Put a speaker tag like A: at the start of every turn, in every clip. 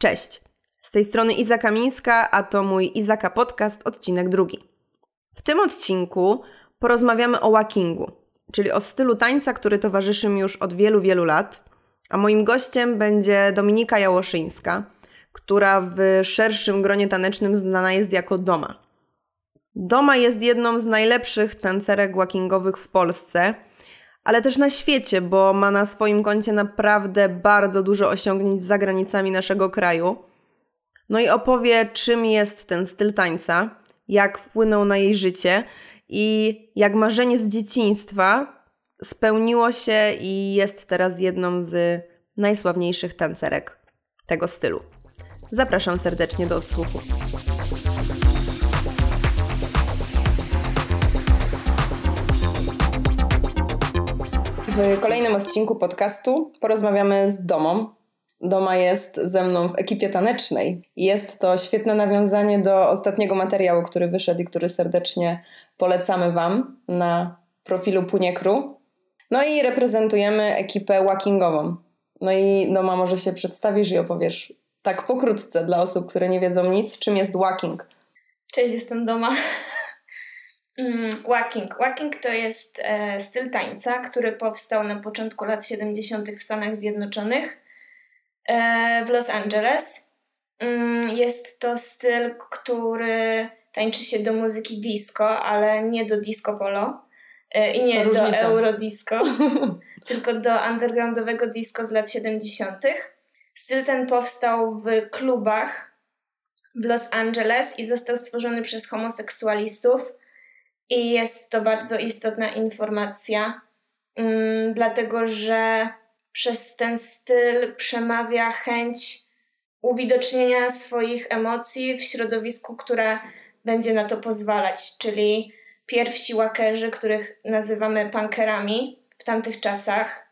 A: Cześć, z tej strony Iza Kamińska, a to mój Izaka Podcast, odcinek drugi. W tym odcinku porozmawiamy o walkingu, czyli o stylu tańca, który towarzyszy mi już od wielu, wielu lat, a moim gościem będzie Dominika Jałoszyńska, która w szerszym gronie tanecznym znana jest jako Doma. Doma jest jedną z najlepszych tancerek walkingowych w Polsce, ale też na świecie, bo ma na swoim koncie naprawdę bardzo dużo osiągnięć za granicami naszego kraju. No i opowie, czym jest ten styl tańca, jak wpłynął na jej życie i jak marzenie z dzieciństwa spełniło się i jest teraz jedną z najsławniejszych tancerek tego stylu. Zapraszam serdecznie do odsłuchu. W kolejnym odcinku podcastu porozmawiamy z Domą. Doma jest ze mną w ekipie tanecznej. Jest to świetne nawiązanie do ostatniego materiału, który wyszedł i który serdecznie polecamy Wam na profilu Puniekru. No i reprezentujemy ekipę walkingową. No i Doma, może się przedstawisz i opowiesz tak pokrótce dla osób, które nie wiedzą nic, czym jest walking.
B: Cześć, jestem Doma. Mm, walking. Walking to jest e, styl tańca, który powstał na początku lat 70. w Stanach Zjednoczonych, e, w Los Angeles. Mm, jest to styl, który tańczy się do muzyki disco, ale nie do disco polo e, i nie do eurodisco, tylko do undergroundowego disco z lat 70. Styl ten powstał w klubach w Los Angeles i został stworzony przez homoseksualistów i jest to bardzo istotna informacja, um, dlatego że przez ten styl przemawia chęć uwidocznienia swoich emocji w środowisku, które będzie na to pozwalać, czyli pierwsi łakerzy, których nazywamy punkerami w tamtych czasach,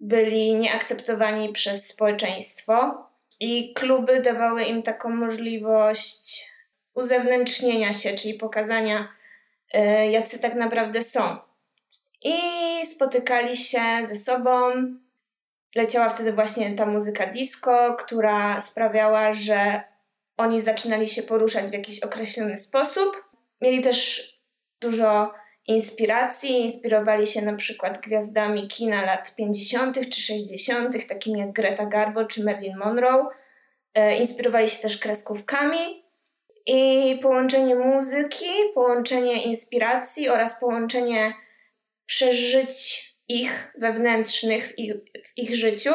B: byli nieakceptowani przez społeczeństwo i kluby dawały im taką możliwość uzewnętrznienia się, czyli pokazania jacy tak naprawdę są. I spotykali się ze sobą. Leciała wtedy właśnie ta muzyka disco, która sprawiała, że oni zaczynali się poruszać w jakiś określony sposób. Mieli też dużo inspiracji, inspirowali się na przykład gwiazdami kina lat 50. czy 60., takimi jak Greta Garbo czy Marilyn Monroe. E, inspirowali się też kreskówkami i połączenie muzyki, połączenie inspiracji oraz połączenie przeżyć ich wewnętrznych w ich, w ich życiu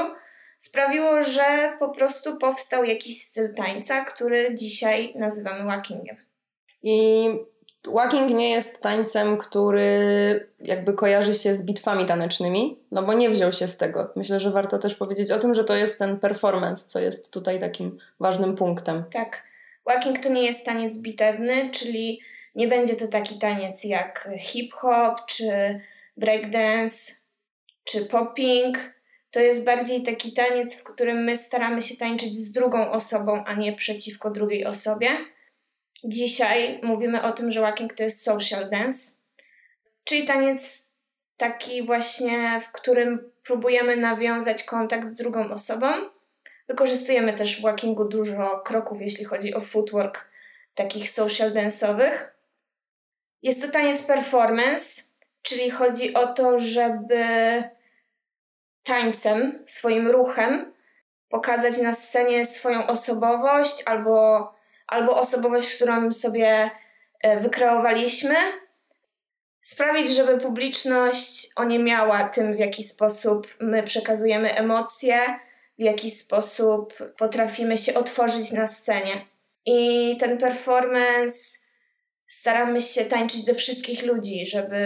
B: sprawiło, że po prostu powstał jakiś styl tańca, który dzisiaj nazywamy walkingiem.
A: I walking nie jest tańcem, który jakby kojarzy się z bitwami tanecznymi, no bo nie wziął się z tego. Myślę, że warto też powiedzieć o tym, że to jest ten performance, co jest tutaj takim ważnym punktem.
B: Tak. Walking to nie jest taniec bitewny, czyli nie będzie to taki taniec jak hip-hop, czy breakdance, czy popping. To jest bardziej taki taniec, w którym my staramy się tańczyć z drugą osobą, a nie przeciwko drugiej osobie. Dzisiaj mówimy o tym, że walking to jest social dance, czyli taniec taki właśnie, w którym próbujemy nawiązać kontakt z drugą osobą Wykorzystujemy też w walkingu dużo kroków, jeśli chodzi o footwork takich social dance'owych. Jest to taniec performance, czyli chodzi o to, żeby tańcem, swoim ruchem pokazać na scenie swoją osobowość albo, albo osobowość, którą sobie e, wykreowaliśmy. Sprawić, żeby publiczność oniemiała tym, w jaki sposób my przekazujemy emocje, w jaki sposób potrafimy się otworzyć na scenie. I ten performance staramy się tańczyć do wszystkich ludzi, żeby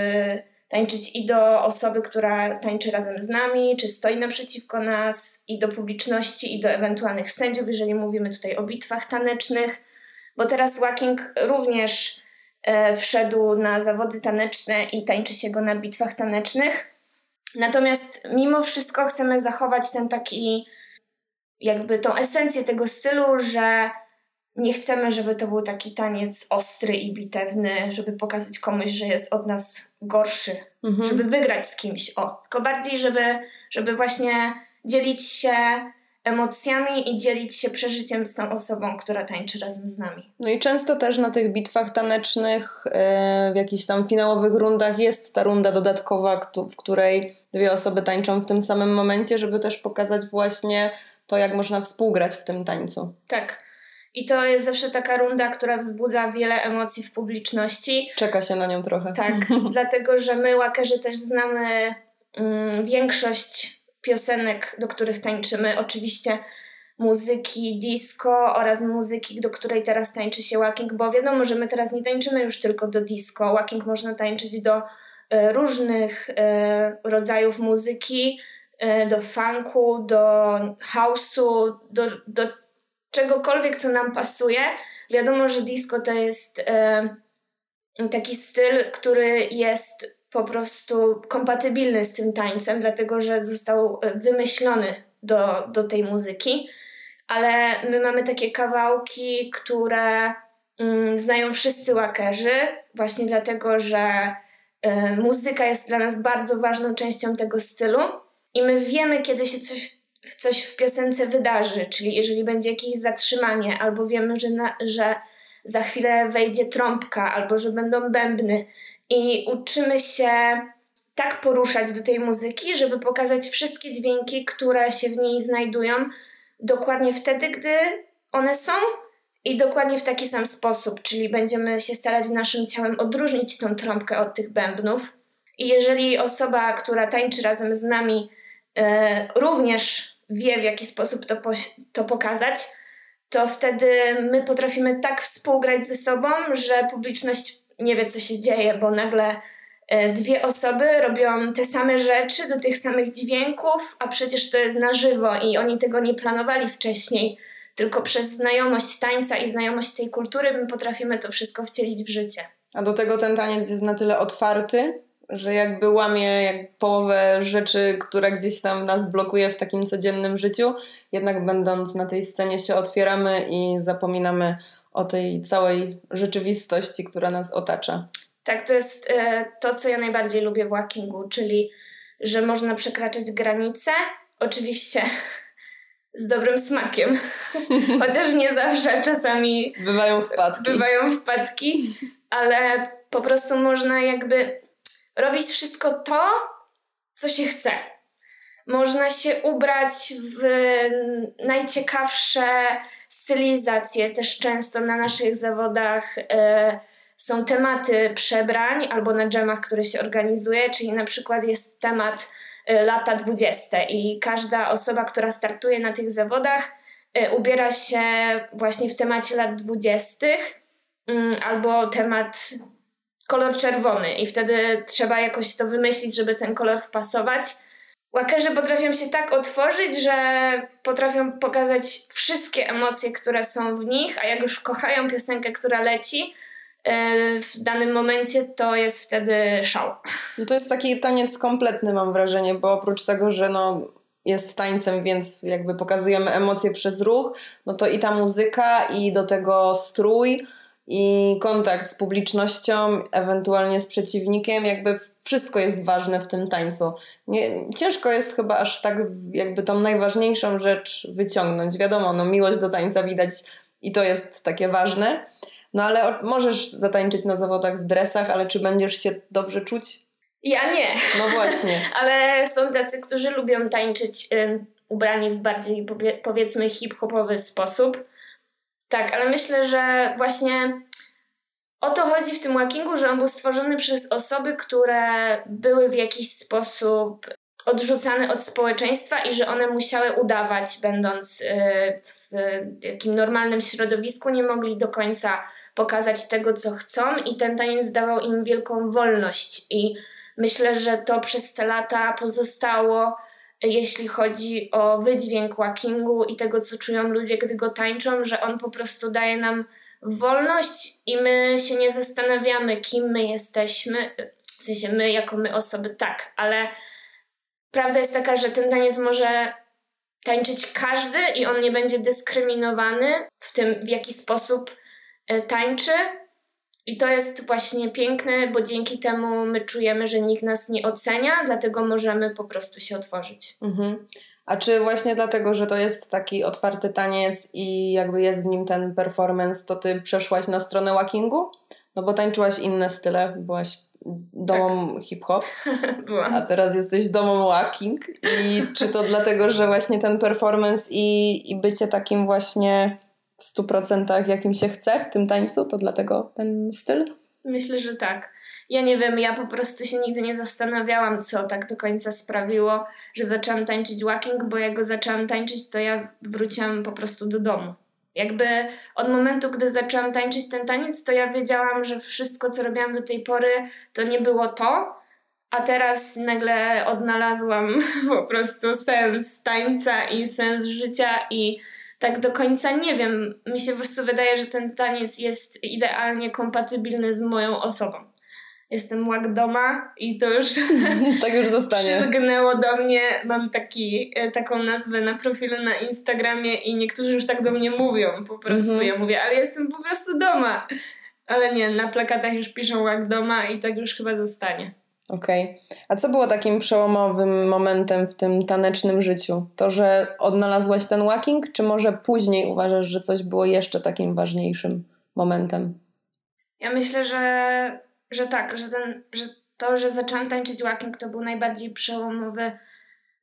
B: tańczyć i do osoby, która tańczy razem z nami, czy stoi naprzeciwko nas, i do publiczności, i do ewentualnych sędziów, jeżeli mówimy tutaj o bitwach tanecznych, bo teraz walking również e, wszedł na zawody taneczne i tańczy się go na bitwach tanecznych. Natomiast mimo wszystko chcemy zachować ten taki jakby tą esencję tego stylu, że nie chcemy, żeby to był taki taniec ostry i bitewny, żeby pokazać komuś, że jest od nas gorszy, mhm. żeby wygrać z kimś, o, tylko bardziej, żeby, żeby właśnie dzielić się emocjami i dzielić się przeżyciem z tą osobą, która tańczy razem z nami.
A: No i często też na tych bitwach tanecznych, e, w jakichś tam finałowych rundach jest ta runda dodatkowa, w której dwie osoby tańczą w tym samym momencie, żeby też pokazać właśnie to, jak można współgrać w tym tańcu.
B: Tak. I to jest zawsze taka runda, która wzbudza wiele emocji w publiczności.
A: Czeka się na nią trochę.
B: Tak, dlatego że my, łakerzy, też znamy mm, większość piosenek, do których tańczymy. Oczywiście muzyki disco oraz muzyki, do której teraz tańczy się walking, bo wiadomo, że my teraz nie tańczymy już tylko do disco. Walking można tańczyć do e, różnych e, rodzajów muzyki, do funku, do house'u, do, do czegokolwiek, co nam pasuje. Wiadomo, że disco to jest taki styl, który jest po prostu kompatybilny z tym tańcem, dlatego że został e, wymyślony do, do tej muzyki. Ale my mamy takie kawałki, które mm, znają wszyscy łakerzy, właśnie dlatego, że y, muzyka jest dla nas bardzo ważną częścią tego stylu i my wiemy, kiedy się coś, coś w piosence wydarzy, czyli jeżeli będzie jakieś zatrzymanie, albo wiemy, że, na, że za chwilę wejdzie trąbka, albo że będą bębny, i uczymy się tak poruszać do tej muzyki, żeby pokazać wszystkie dźwięki, które się w niej znajdują, dokładnie wtedy, gdy one są i dokładnie w taki sam sposób, czyli będziemy się starać naszym ciałem odróżnić tą trąbkę od tych bębnów. I jeżeli osoba, która tańczy razem z nami, również wie, w jaki sposób to, to pokazać, to wtedy my potrafimy tak współgrać ze sobą, że publiczność nie wie, co się dzieje, bo nagle e, dwie osoby robią te same rzeczy do tych samych dźwięków, a przecież to jest na żywo i oni tego nie planowali wcześniej. Tylko przez znajomość tańca i znajomość tej kultury my potrafimy to wszystko wcielić w życie.
A: A do tego ten taniec jest na tyle otwarty, że jakby łamie jak połowę rzeczy, która gdzieś tam nas blokuje w takim codziennym życiu, jednak będąc na tej scenie się otwieramy i zapominamy o tej całej rzeczywistości, która nas otacza.
B: Tak, to jest e, to, co ja najbardziej lubię w walkingu, czyli że można przekraczać granice, oczywiście z dobrym smakiem, chociaż nie zawsze, czasami
A: bywają wpadki.
B: Bywają wpadki, ale po prostu można jakby robić wszystko to, co się chce. Można się ubrać w najciekawsze stylizację. Też często na naszych zawodach e, są tematy przebrań albo na dżemach, które się organizuje, czyli na przykład jest temat e, lata 20 i każda osoba, która startuje na tych zawodach, e, ubiera się właśnie w temacie lat 20 mm, albo temat kolor czerwony i wtedy trzeba jakoś to wymyślić, żeby ten kolor wpasować. Łakerzy potrafią się tak otworzyć, że potrafią pokazać wszystkie emocje, które są w nich, a jak już kochają piosenkę, która leci, e, w danym momencie to jest wtedy szał.
A: No to jest taki taniec kompletny, mam wrażenie, bo oprócz tego, że no jest tańcem, więc jakby pokazujemy emocje przez ruch, no to i ta muzyka, i do tego strój, i kontakt z publicznością, ewentualnie z przeciwnikiem, jakby wszystko jest ważne w tym tańcu. Nie, ciężko jest chyba aż tak jakby tą najważniejszą rzecz wyciągnąć. Wiadomo, no miłość do tańca widać i to jest takie ważne, no ale możesz zatańczyć na zawodach w dresach, ale czy będziesz się dobrze czuć?
B: Ja nie.
A: No właśnie.
B: ale są tacy, którzy lubią tańczyć y, ubrani w bardziej powiedzmy hip-hopowy sposób tak, ale myślę, że właśnie o to chodzi w tym walkingu, że on był stworzony przez osoby, które były w jakiś sposób odrzucane od społeczeństwa i że one musiały udawać, będąc y, w takim normalnym środowisku, nie mogli do końca pokazać tego, co chcą, i ten taniec dawał im wielką wolność. I myślę, że to przez te lata pozostało jeśli chodzi o wydźwięk walkingu i tego, co czują ludzie, gdy go tańczą, że on po prostu daje nam wolność i my się nie zastanawiamy, kim my jesteśmy. W sensie my, jako my osoby, tak, ale prawda jest taka, że ten taniec może tańczyć każdy i on nie będzie dyskryminowany w tym, w jaki sposób e, tańczy, i to jest właśnie piękne, bo dzięki temu my czujemy, że nikt nas nie ocenia, dlatego możemy po prostu się otworzyć.
A: Mhm. A czy właśnie dlatego, że to jest taki otwarty taniec i jakby jest w nim ten performance, to ty przeszłaś na stronę walkingu? No bo tańczyłaś inne style, byłaś domą tak. hip-hop, a teraz jesteś domą walking. I czy to dlatego, że właśnie ten performance i, i bycie takim właśnie w stu procentach, jakim się chce w tym tańcu, to dlatego ten styl?
B: Myślę, że tak. Ja nie wiem, ja po prostu się nigdy nie zastanawiałam, co tak do końca sprawiło, że zaczęłam tańczyć walking, bo jak go zaczęłam tańczyć, to ja wróciłam po prostu do domu. Jakby od momentu, gdy zaczęłam tańczyć ten taniec, to ja wiedziałam, że wszystko, co robiłam do tej pory, to nie było to, a teraz nagle odnalazłam po prostu sens tańca i sens życia i tak do końca nie wiem. Mi się po prostu wydaje, że ten taniec jest idealnie kompatybilny z moją osobą jestem łagdoma i to już
A: tak już zostanie.
B: przylgnęło do mnie. Mam taki, e, taką nazwę na profilu na Instagramie i niektórzy już tak do mnie mówią po prostu. Mhm. Ja mówię, ale jestem po prostu doma. Ale nie, na plakatach już piszą łagdoma i tak już chyba zostanie.
A: Okej. Okay. A co było takim przełomowym momentem w tym tanecznym życiu? To, że odnalazłaś ten walking, czy może później uważasz, że coś było jeszcze takim ważniejszym momentem?
B: Ja myślę, że że tak, że, ten, że to, że zaczęłam tańczyć walking to był najbardziej przełomowy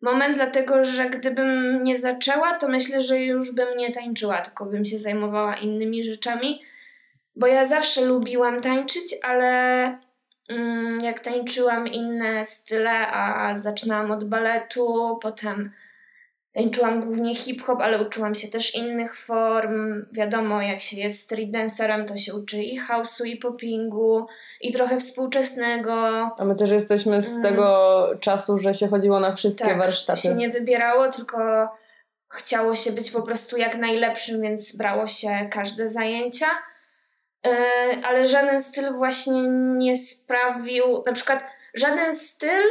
B: moment, dlatego że gdybym nie zaczęła, to myślę, że już bym nie tańczyła, tylko bym się zajmowała innymi rzeczami, bo ja zawsze lubiłam tańczyć, ale jak tańczyłam inne style, a zaczynałam od baletu, potem Tańczyłam głównie hip-hop, ale uczyłam się też innych form. Wiadomo, jak się jest street dancerem, to się uczy i house'u, i poppingu, i trochę współczesnego.
A: A my też jesteśmy z mm. tego czasu, że się chodziło na wszystkie
B: tak,
A: warsztaty.
B: się nie wybierało, tylko chciało się być po prostu jak najlepszym, więc brało się każde zajęcia. Yy, ale żaden styl właśnie nie sprawił, na przykład żaden styl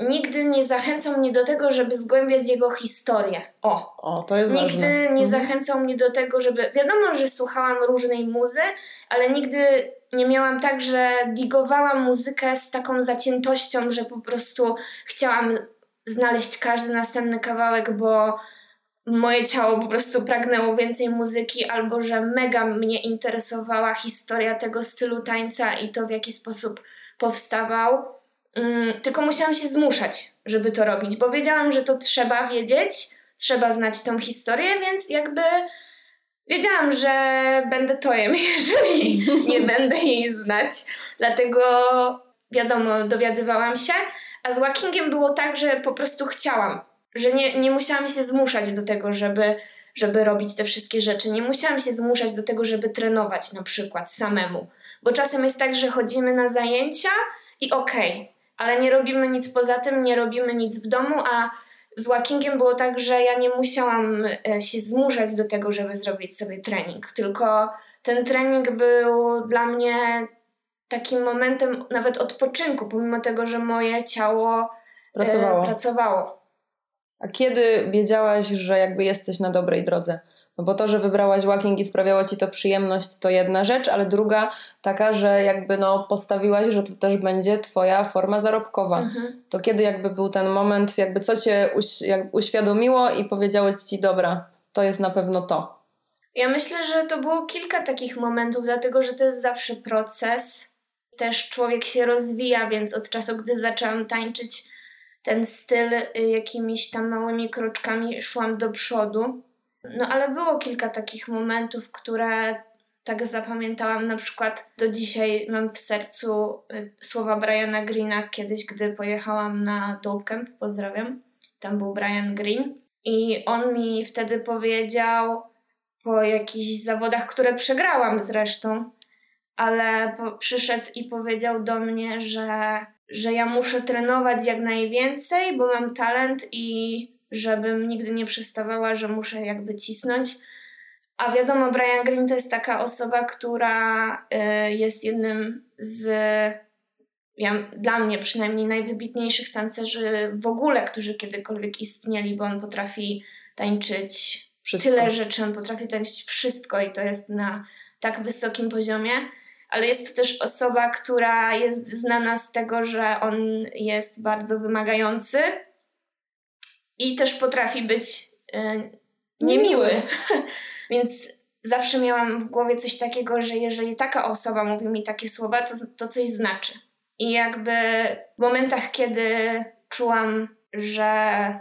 B: nigdy nie zachęcał mnie do tego, żeby zgłębiać jego historię. O,
A: o to jest
B: nigdy
A: ważne.
B: Nigdy nie mhm. zachęcał mnie do tego, żeby. Wiadomo, że słuchałam różnej muzy, ale nigdy nie miałam tak, że digowałam muzykę z taką zaciętością, że po prostu chciałam znaleźć każdy następny kawałek, bo moje ciało po prostu pragnęło więcej muzyki, albo że mega mnie interesowała historia tego stylu tańca i to, w jaki sposób powstawał. Mm, tylko musiałam się zmuszać, żeby to robić, bo wiedziałam, że to trzeba wiedzieć, trzeba znać tą historię, więc jakby wiedziałam, że będę tojem, jeżeli nie będę jej znać. Dlatego wiadomo, dowiadywałam się. A z walkingiem było tak, że po prostu chciałam, że nie, nie musiałam się zmuszać do tego, żeby, żeby robić te wszystkie rzeczy. Nie musiałam się zmuszać do tego, żeby trenować na przykład samemu. Bo czasem jest tak, że chodzimy na zajęcia i okej, okay, ale nie robimy nic poza tym, nie robimy nic w domu, a z walkingiem było tak, że ja nie musiałam e, się zmuszać do tego, żeby zrobić sobie trening, tylko ten trening był dla mnie takim momentem nawet odpoczynku, pomimo tego, że moje ciało e, pracowało. pracowało.
A: A kiedy wiedziałaś, że jakby jesteś na dobrej drodze? No bo to, że wybrałaś walking i sprawiało ci to przyjemność, to jedna rzecz, ale druga taka, że jakby no postawiłaś, że to też będzie twoja forma zarobkowa. Mhm. To kiedy jakby był ten moment, jakby co cię uś uświadomiło i powiedziało ci, dobra, to jest na pewno to.
B: Ja myślę, że to było kilka takich momentów, dlatego że to jest zawsze proces. Też człowiek się rozwija, więc od czasu, gdy zaczęłam tańczyć ten styl y, jakimiś tam małymi kroczkami szłam do przodu no ale było kilka takich momentów, które tak zapamiętałam. Na przykład do dzisiaj mam w sercu y, słowa Briana Greena kiedyś, gdy pojechałam na Dope Camp, pozdrawiam. Tam był Brian Green i on mi wtedy powiedział po jakichś zawodach, które przegrałam zresztą, ale po, przyszedł i powiedział do mnie, że, że ja muszę trenować jak najwięcej, bo mam talent i żebym nigdy nie przestawała, że muszę jakby cisnąć. A wiadomo, Brian Green to jest taka osoba, która y, jest jednym z, ja, dla mnie przynajmniej, najwybitniejszych tancerzy w ogóle, którzy kiedykolwiek istnieli, bo on potrafi tańczyć wszystko. tyle rzeczy, on potrafi tańczyć wszystko i to jest na tak wysokim poziomie. Ale jest to też osoba, która jest znana z tego, że on jest bardzo wymagający i też potrafi być e, niemiły. Więc zawsze miałam w głowie coś takiego, że jeżeli taka osoba mówi mi takie słowa, to, to coś znaczy. I jakby w momentach, kiedy czułam, że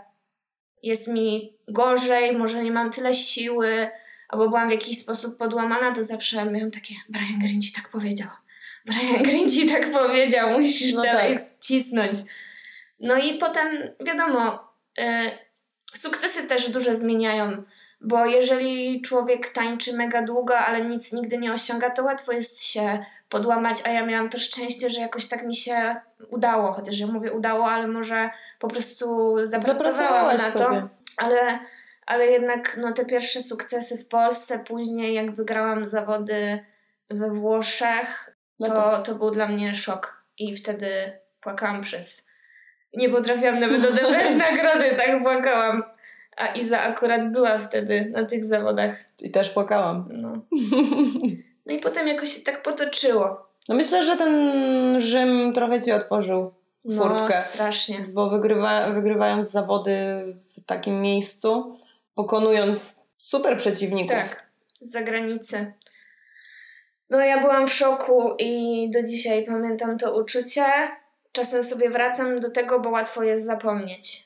B: jest mi gorzej, może nie mam tyle siły, albo byłam w jakiś sposób podłamana, to zawsze miałam takie Brian Greene ci tak powiedział. Brian Greene ci tak powiedział, musisz no dalej tak. cisnąć. No i potem wiadomo, y, sukcesy też dużo zmieniają, bo jeżeli człowiek tańczy mega długo, ale nic nigdy nie osiąga, to łatwo jest się podłamać, a ja miałam to szczęście, że jakoś tak mi się udało, chociaż ja mówię udało, ale może po prostu zapracowałam na to. Sobie. Ale, ale jednak no, te pierwsze sukcesy w Polsce, później jak wygrałam zawody we Włoszech, no to, to, to był dla mnie szok i wtedy płakałam przez... Nie potrafiłam nawet odebrać nagrody, tak płakałam. A Iza akurat była wtedy na tych zawodach.
A: I też płakałam.
B: No. No i potem jakoś się tak potoczyło.
A: No myślę, że ten Rzym trochę ci otworzył furtkę.
B: No, strasznie.
A: Bo wygrywa, wygrywając zawody w takim miejscu, pokonując super przeciwników.
B: Tak, z zagranicy. No ja byłam w szoku i do dzisiaj pamiętam to uczucie. Czasem sobie wracam do tego, bo łatwo jest zapomnieć.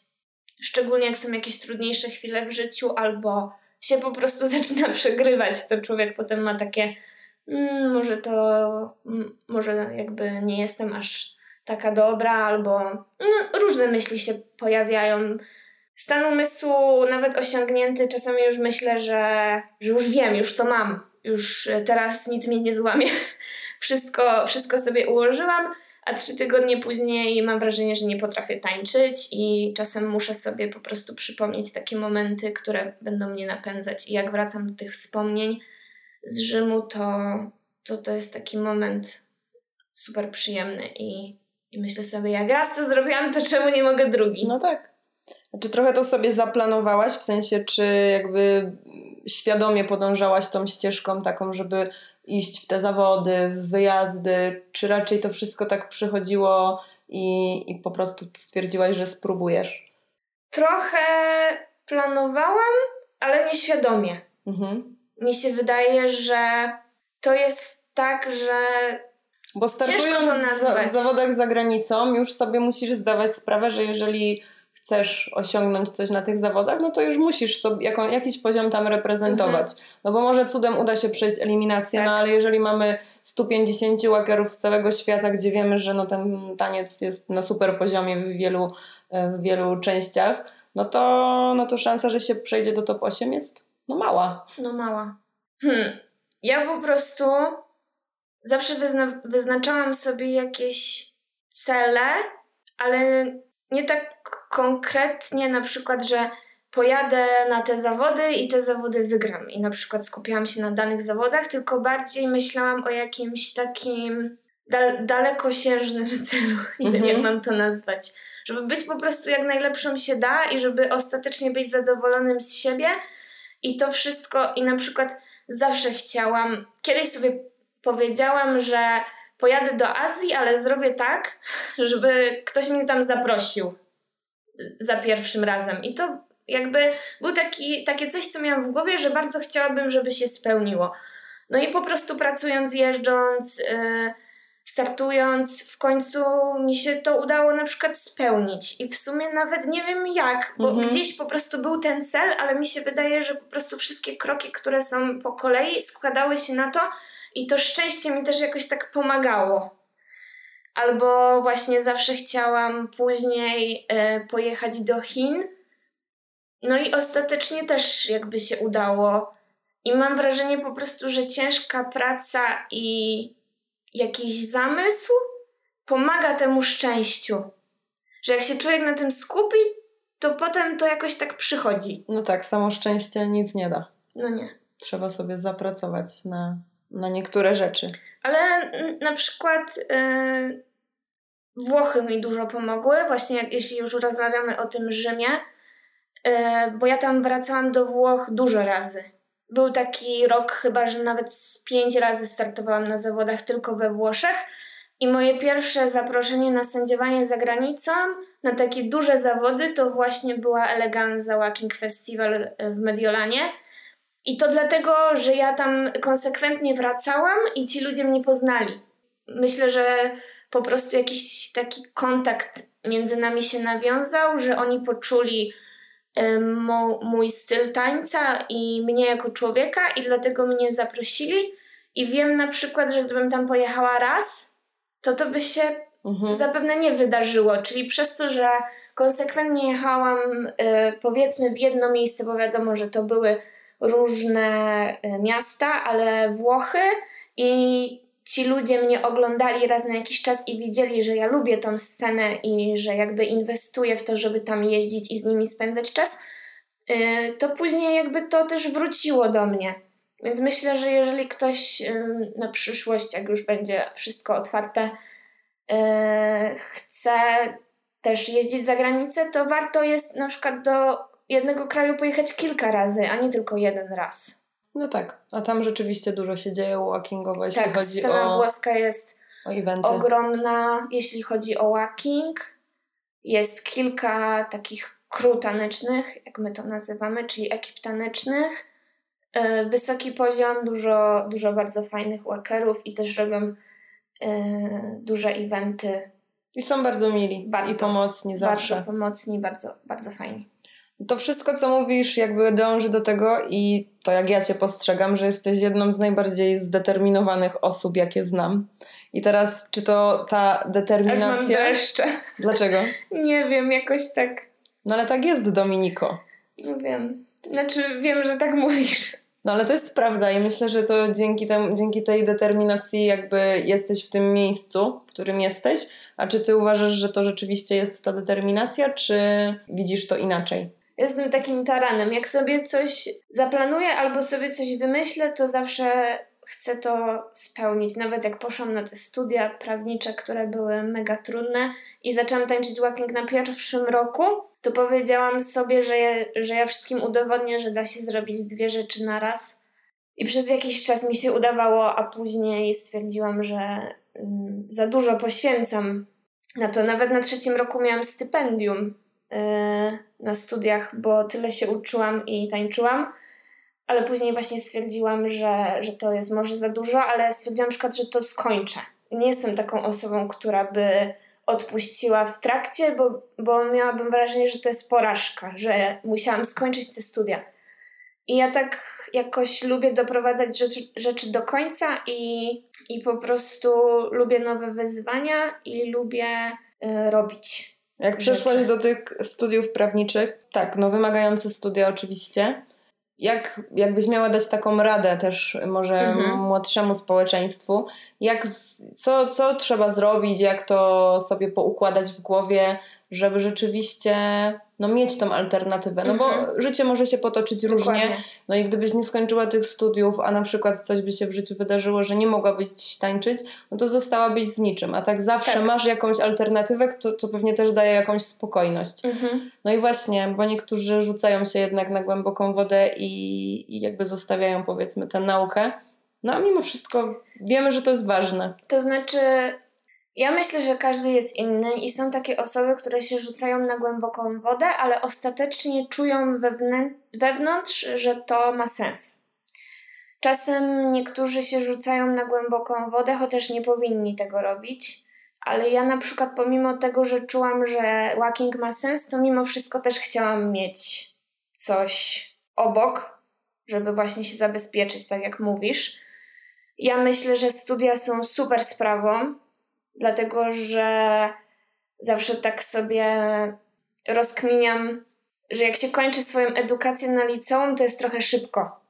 B: Szczególnie jak są jakieś trudniejsze chwile w życiu albo się po prostu zaczyna przegrywać, to człowiek potem ma takie mm, może to, mm, może jakby nie jestem aż taka dobra, albo no, różne myśli się pojawiają. Stan umysłu nawet osiągnięty, czasami już myślę, że, że już wiem, już to mam, już teraz nic mnie nie złamie. wszystko, wszystko sobie ułożyłam, a trzy tygodnie później mam wrażenie, że nie potrafię tańczyć i czasem muszę sobie po prostu przypomnieć takie momenty, które będą mnie napędzać. I jak wracam do tych wspomnień, z Rzymu, to, to to jest taki moment super przyjemny i, i myślę sobie, jak raz to zrobiłam, to czemu nie mogę drugi?
A: No tak. Czy trochę to sobie zaplanowałaś, w sensie, czy jakby świadomie podążałaś tą ścieżką taką, żeby iść w te zawody, w wyjazdy, czy raczej to wszystko tak przychodziło i, i po prostu stwierdziłaś, że spróbujesz?
B: Trochę planowałam, ale nieświadomie. Mhm mi się wydaje, że to jest tak, że.
A: Bo startując w zawodach za granicą, już sobie musisz zdawać sprawę, że jeżeli chcesz osiągnąć coś na tych zawodach, no to już musisz sobie jako, jakiś poziom tam reprezentować. Mhm. No bo może cudem uda się przejść eliminację, no tak. no ale jeżeli mamy 150 łakerów z całego świata, gdzie wiemy, że no ten taniec jest na super poziomie w wielu, w wielu częściach, no to, no to szansa, że się przejdzie do top 8 jest no mała.
B: No mała. Hmm. Ja po prostu zawsze wyzna wyznaczałam sobie jakieś cele, ale nie tak konkretnie na przykład, że pojadę na te zawody i te zawody wygram. I na przykład skupiałam się na danych zawodach, tylko bardziej myślałam o jakimś takim dal dalekosiężnym celu. Nie wiem, jak mhm. mam to nazwać. Żeby być po prostu jak najlepszą się da i żeby ostatecznie być zadowolonym z siebie i to wszystko, i na przykład zawsze chciałam, kiedyś sobie powiedziałam, że pojadę do Azji, ale zrobię tak, żeby ktoś mnie tam zaprosił za pierwszym razem. I to jakby był taki, takie coś, co miałam w głowie, że bardzo chciałabym, żeby się spełniło. No i po prostu pracując, jeżdżąc, yy, startując, w końcu mi się to udało na przykład spełnić. I w sumie nawet nie wiem jak, bo mhm. gdzieś po prostu był ten cel, ale mi się wydaje, że po prostu wszystkie kroki, które są po kolei, składały się na to i to szczęście mi też jakoś tak pomagało. Albo właśnie zawsze chciałam później y, pojechać do Chin. No i ostatecznie też jakby się udało. I mam wrażenie po prostu, że ciężka praca i jakiś zamysł pomaga temu szczęściu. Że jak się człowiek na tym skupi, to potem to jakoś tak przychodzi.
A: No tak, samo szczęście nic nie da.
B: No nie.
A: Trzeba sobie zapracować na, na niektóre rzeczy.
B: Ale na przykład yy, Włochy mi dużo pomogły, właśnie jak, jeśli już rozmawiamy o tym Rzymie, yy, bo ja tam wracałam do Włoch dużo razy. Był taki rok chyba, że nawet z pięć razy startowałam na zawodach tylko we Włoszech. I moje pierwsze zaproszenie na sędziowanie za granicą na takie duże zawody, to właśnie była Eleganza Walking Festival w Mediolanie. I to dlatego, że ja tam konsekwentnie wracałam i ci ludzie mnie poznali. Myślę, że po prostu jakiś taki kontakt między nami się nawiązał, że oni poczuli mój styl tańca i mnie jako człowieka i dlatego mnie zaprosili. I wiem na przykład, że gdybym tam pojechała raz, to to by się mhm. zapewne nie wydarzyło. Czyli przez to, że konsekwentnie jechałam y, powiedzmy w jedno miejsce, bo wiadomo, że to były różne y, miasta, ale Włochy i ci ludzie mnie oglądali raz na jakiś czas i widzieli, że ja lubię tą scenę i że jakby inwestuję w to, żeby tam jeździć i z nimi spędzać czas, y, to później jakby to też wróciło do mnie. Więc myślę, że jeżeli ktoś na przyszłość, jak już będzie wszystko otwarte, y, chce też jeździć za granicę, to warto jest na przykład do jednego kraju pojechać kilka razy, a nie tylko jeden raz.
A: No tak, a tam rzeczywiście dużo się dzieje walkingowo, jeśli
B: tak,
A: chodzi
B: scena o... włoska jest o eventy. ogromna, jeśli chodzi o walking. Jest kilka takich crew tanecznych, jak my to nazywamy, czyli ekip tanecznych. E, wysoki poziom, dużo, dużo bardzo fajnych walkerów i też robią e, duże eventy.
A: I są bardzo mili bardzo, i pomocni zawsze.
B: Bardzo pomocni, bardzo, bardzo fajni.
A: To wszystko, co mówisz, jakby dąży do tego i to jak ja cię postrzegam, że jesteś jedną z najbardziej zdeterminowanych osób, jakie znam. I teraz, czy to ta determinacja...
B: Aż jeszcze.
A: Dlaczego?
B: Nie wiem, jakoś tak...
A: No ale tak jest, Dominiko.
B: No wiem. Znaczy, wiem, że tak mówisz.
A: No ale to jest prawda i myślę, że to dzięki, tem, dzięki tej determinacji jakby jesteś w tym miejscu, w którym jesteś. A czy ty uważasz, że to rzeczywiście jest ta determinacja, czy widzisz to inaczej?
B: Jestem takim taranem. Jak sobie coś zaplanuję albo sobie coś wymyślę, to zawsze chcę to spełnić. Nawet jak poszłam na te studia prawnicze, które były mega trudne i zaczęłam tańczyć walking na pierwszym roku, to powiedziałam sobie, że ja, że ja wszystkim udowodnię, że da się zrobić dwie rzeczy na raz. I przez jakiś czas mi się udawało, a później stwierdziłam, że mm, za dużo poświęcam na to. Nawet na trzecim roku miałam stypendium na studiach, bo tyle się uczyłam i tańczyłam, ale później właśnie stwierdziłam, że, że to jest może za dużo, ale stwierdziłam na przykład, że to skończę. Nie jestem taką osobą, która by odpuściła w trakcie, bo, bo miałabym wrażenie, że to jest porażka, że musiałam skończyć te studia. I ja tak jakoś lubię doprowadzać rzeczy, rzeczy do końca i, i po prostu lubię nowe wyzwania i lubię y, robić.
A: Jak przyszłaś do tych studiów prawniczych, tak, no wymagające studia oczywiście. Jak, jakbyś miała dać taką radę też może mhm. młodszemu społeczeństwu, jak, co, co trzeba zrobić, jak to sobie poukładać w głowie, żeby rzeczywiście no, mieć tą alternatywę. No bo mhm. życie może się potoczyć Dokładnie. różnie. No i gdybyś nie skończyła tych studiów, a na przykład coś by się w życiu wydarzyło, że nie mogłabyś tańczyć, no to zostałabyś z niczym. A tak zawsze tak. masz jakąś alternatywę, to, co pewnie też daje jakąś spokojność. Mhm. No i właśnie, bo niektórzy rzucają się jednak na głęboką wodę i, i jakby zostawiają powiedzmy tę naukę. No a mimo wszystko wiemy, że to jest ważne.
B: To znaczy, ja myślę, że każdy jest inny i są takie osoby, które się rzucają na głęboką wodę, ale ostatecznie czują wewnę- wewnątrz, że to ma sens. Czasem niektórzy się rzucają na głęboką wodę, chociaż nie powinni tego robić. Ale ja na przykład pomimo tego, że czułam, że walking ma sens, to mimo wszystko też chciałam mieć coś obok, żeby właśnie się zabezpieczyć, tak jak mówisz. Ja myślę, że studia są super sprawą, dlatego że zawsze tak sobie rozkminiam, że jak się kończy swoją edukację na liceum, to jest trochę szybko.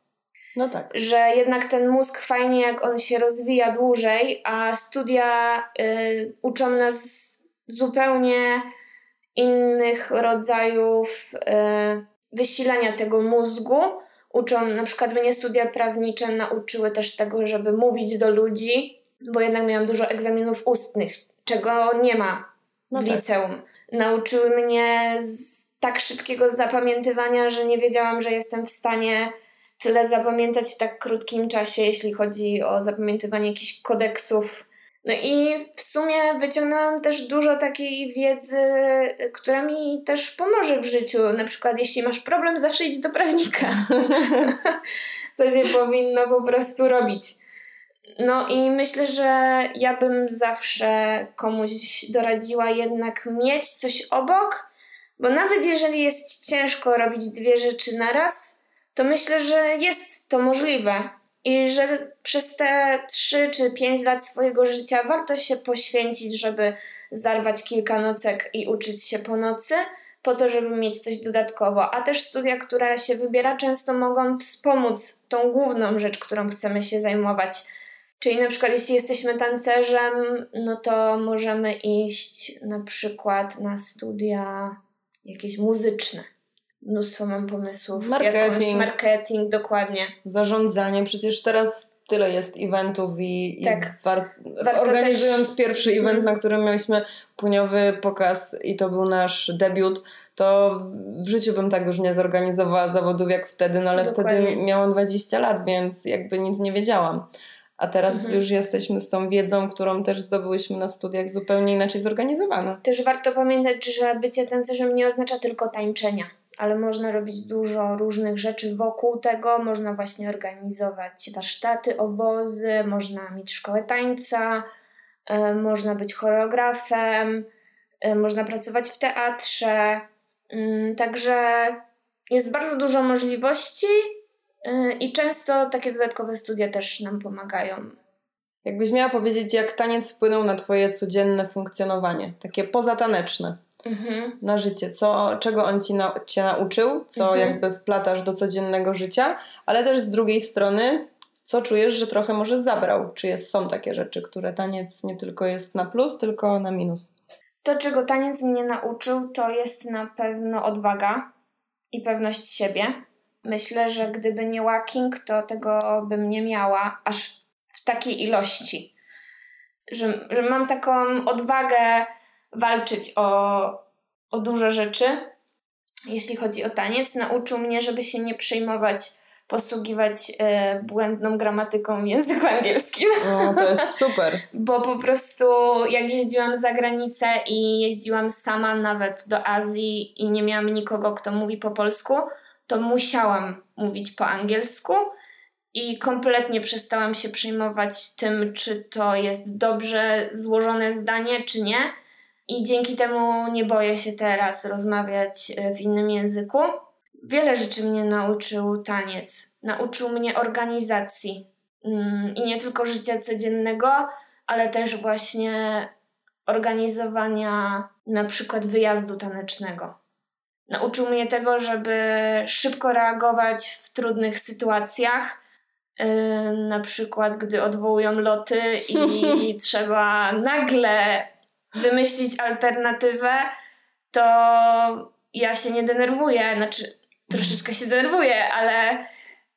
A: No tak.
B: Że jednak ten mózg fajnie, jak on się rozwija dłużej, a studia y, uczą nas zupełnie innych rodzajów y, wysilania tego mózgu. Uczą, na przykład mnie studia prawnicze nauczyły też tego, żeby mówić do ludzi, bo jednak miałam dużo egzaminów ustnych, czego nie ma no w tak. liceum. Nauczyły mnie tak szybkiego zapamiętywania, że nie wiedziałam, że jestem w stanie tyle zapamiętać w tak krótkim czasie, jeśli chodzi o zapamiętywanie jakichś kodeksów No i w sumie wyciągnęłam też dużo takiej wiedzy, która mi też pomoże w życiu. Na przykład, jeśli masz problem, zawsze idź do prawnika. to się powinno po prostu robić. No i myślę, że ja bym zawsze komuś doradziła jednak mieć coś obok, bo nawet jeżeli jest ciężko robić dwie rzeczy naraz, to myślę, że jest to możliwe i że przez te 3 czy 5 lat swojego życia warto się poświęcić, żeby zarwać kilka nocek i uczyć się po nocy, po to, żeby mieć coś dodatkowo. A też studia, które się wybiera, często mogą wspomóc tą główną rzecz, którą chcemy się zajmować. Czyli na przykład, jeśli jesteśmy tancerzem, no to możemy iść na przykład na studia jakieś muzyczne mnóstwo mam pomysłów.
A: Marketing.
B: marketing, dokładnie.
A: Zarządzanie. Przecież teraz tyle jest eventów i, tak. i war... organizując też... pierwszy event, mm. na którym mieliśmy puniowy pokaz i to był nasz debiut, to w życiu bym tak już nie zorganizowała zawodów jak wtedy, no ale Dokładnie. wtedy miałam 20 lat, więc jakby nic nie wiedziałam. A teraz mhm. już jesteśmy z tą wiedzą, którą też zdobyłyśmy na studiach zupełnie inaczej zorganizowana.
B: Też warto pamiętać, że bycie tancerzem nie oznacza tylko tańczenia ale można robić dużo różnych rzeczy wokół tego. Można właśnie organizować warsztaty, obozy, można mieć szkołę tańca, y, można być choreografem, y, można pracować w teatrze. Y, także jest bardzo dużo możliwości i często takie dodatkowe studia też nam pomagają.
A: Jakbyś miała powiedzieć, jak taniec wpłynął na Twoje codzienne funkcjonowanie, takie pozataneczne mhm. na życie, co, czego on ci na, cię nauczył, co mhm. jakby wplatasz do codziennego życia, ale też z drugiej strony, co czujesz, że trochę może zabrał? Czy jest, są takie rzeczy, które taniec nie tylko jest na plus, tylko na minus?
B: To, czego taniec mnie nauczył, to jest na pewno odwaga i pewność siebie. Myślę, że gdyby nie walking, to tego bym nie miała aż w takiej ilości. Że, że mam taką odwagę walczyć o, o dużo rzeczy, jeśli chodzi o taniec. Nauczył mnie, żeby się nie przejmować, posługiwać e, błędną gramatyką w języku angielskim.
A: O, to jest super.
B: Bo po prostu jak jeździłam za granicę i jeździłam sama nawet do Azji i nie miałam nikogo, kto mówi po polsku, to musiałam mówić po angielsku i kompletnie przestałam się przejmować tym, czy to jest dobrze złożone zdanie, czy nie i dzięki temu nie boję się teraz rozmawiać e, w innym języku. Wiele rzeczy mnie nauczył taniec. Nauczył mnie organizacji mm, i nie tylko życia codziennego, ale też właśnie organizowania na przykład wyjazdu tanecznego. Nauczył mnie tego, żeby szybko reagować w trudnych sytuacjach, yy, na przykład gdy odwołują loty i trzeba nagle wymyślić alternatywę, to ja się nie denerwuję, znaczy troszeczkę się denerwuję, ale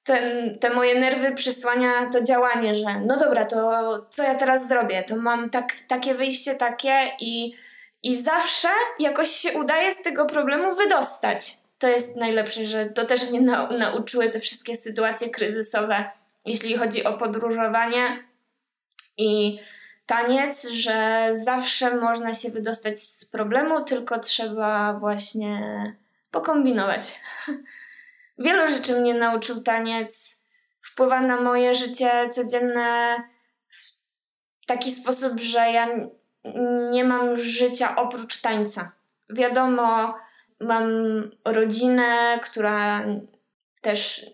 B: ten, te moje nerwy przysłania to działanie, że no dobra, to co ja teraz zrobię? To mam tak, takie wyjście, takie i, i zawsze jakoś się udaje z tego problemu wydostać. To jest najlepsze, że to też mnie nau nauczyły te wszystkie sytuacje kryzysowe, jeśli chodzi o podróżowanie i taniec, że zawsze można się wydostać z problemu, tylko trzeba właśnie pokombinować. Wielu rzeczy mnie nauczył taniec. Wpływa na moje życie codzienne w taki sposób, że ja nie mam życia oprócz tańca. Wiadomo, mam rodzinę, która też,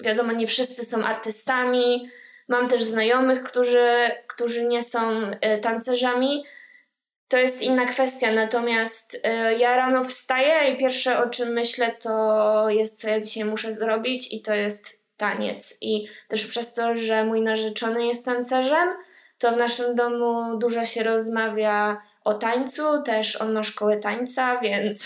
B: wiadomo, nie wszyscy są artystami, Mam też znajomych, którzy, którzy nie są e, tancerzami. To jest inna kwestia, natomiast e, ja rano wstaję i pierwsze o czym myślę to jest, co ja dzisiaj muszę zrobić, i to jest taniec. I też przez to, że mój narzeczony jest tancerzem, to w naszym domu dużo się rozmawia o tańcu, też on ma szkołę tańca, więc,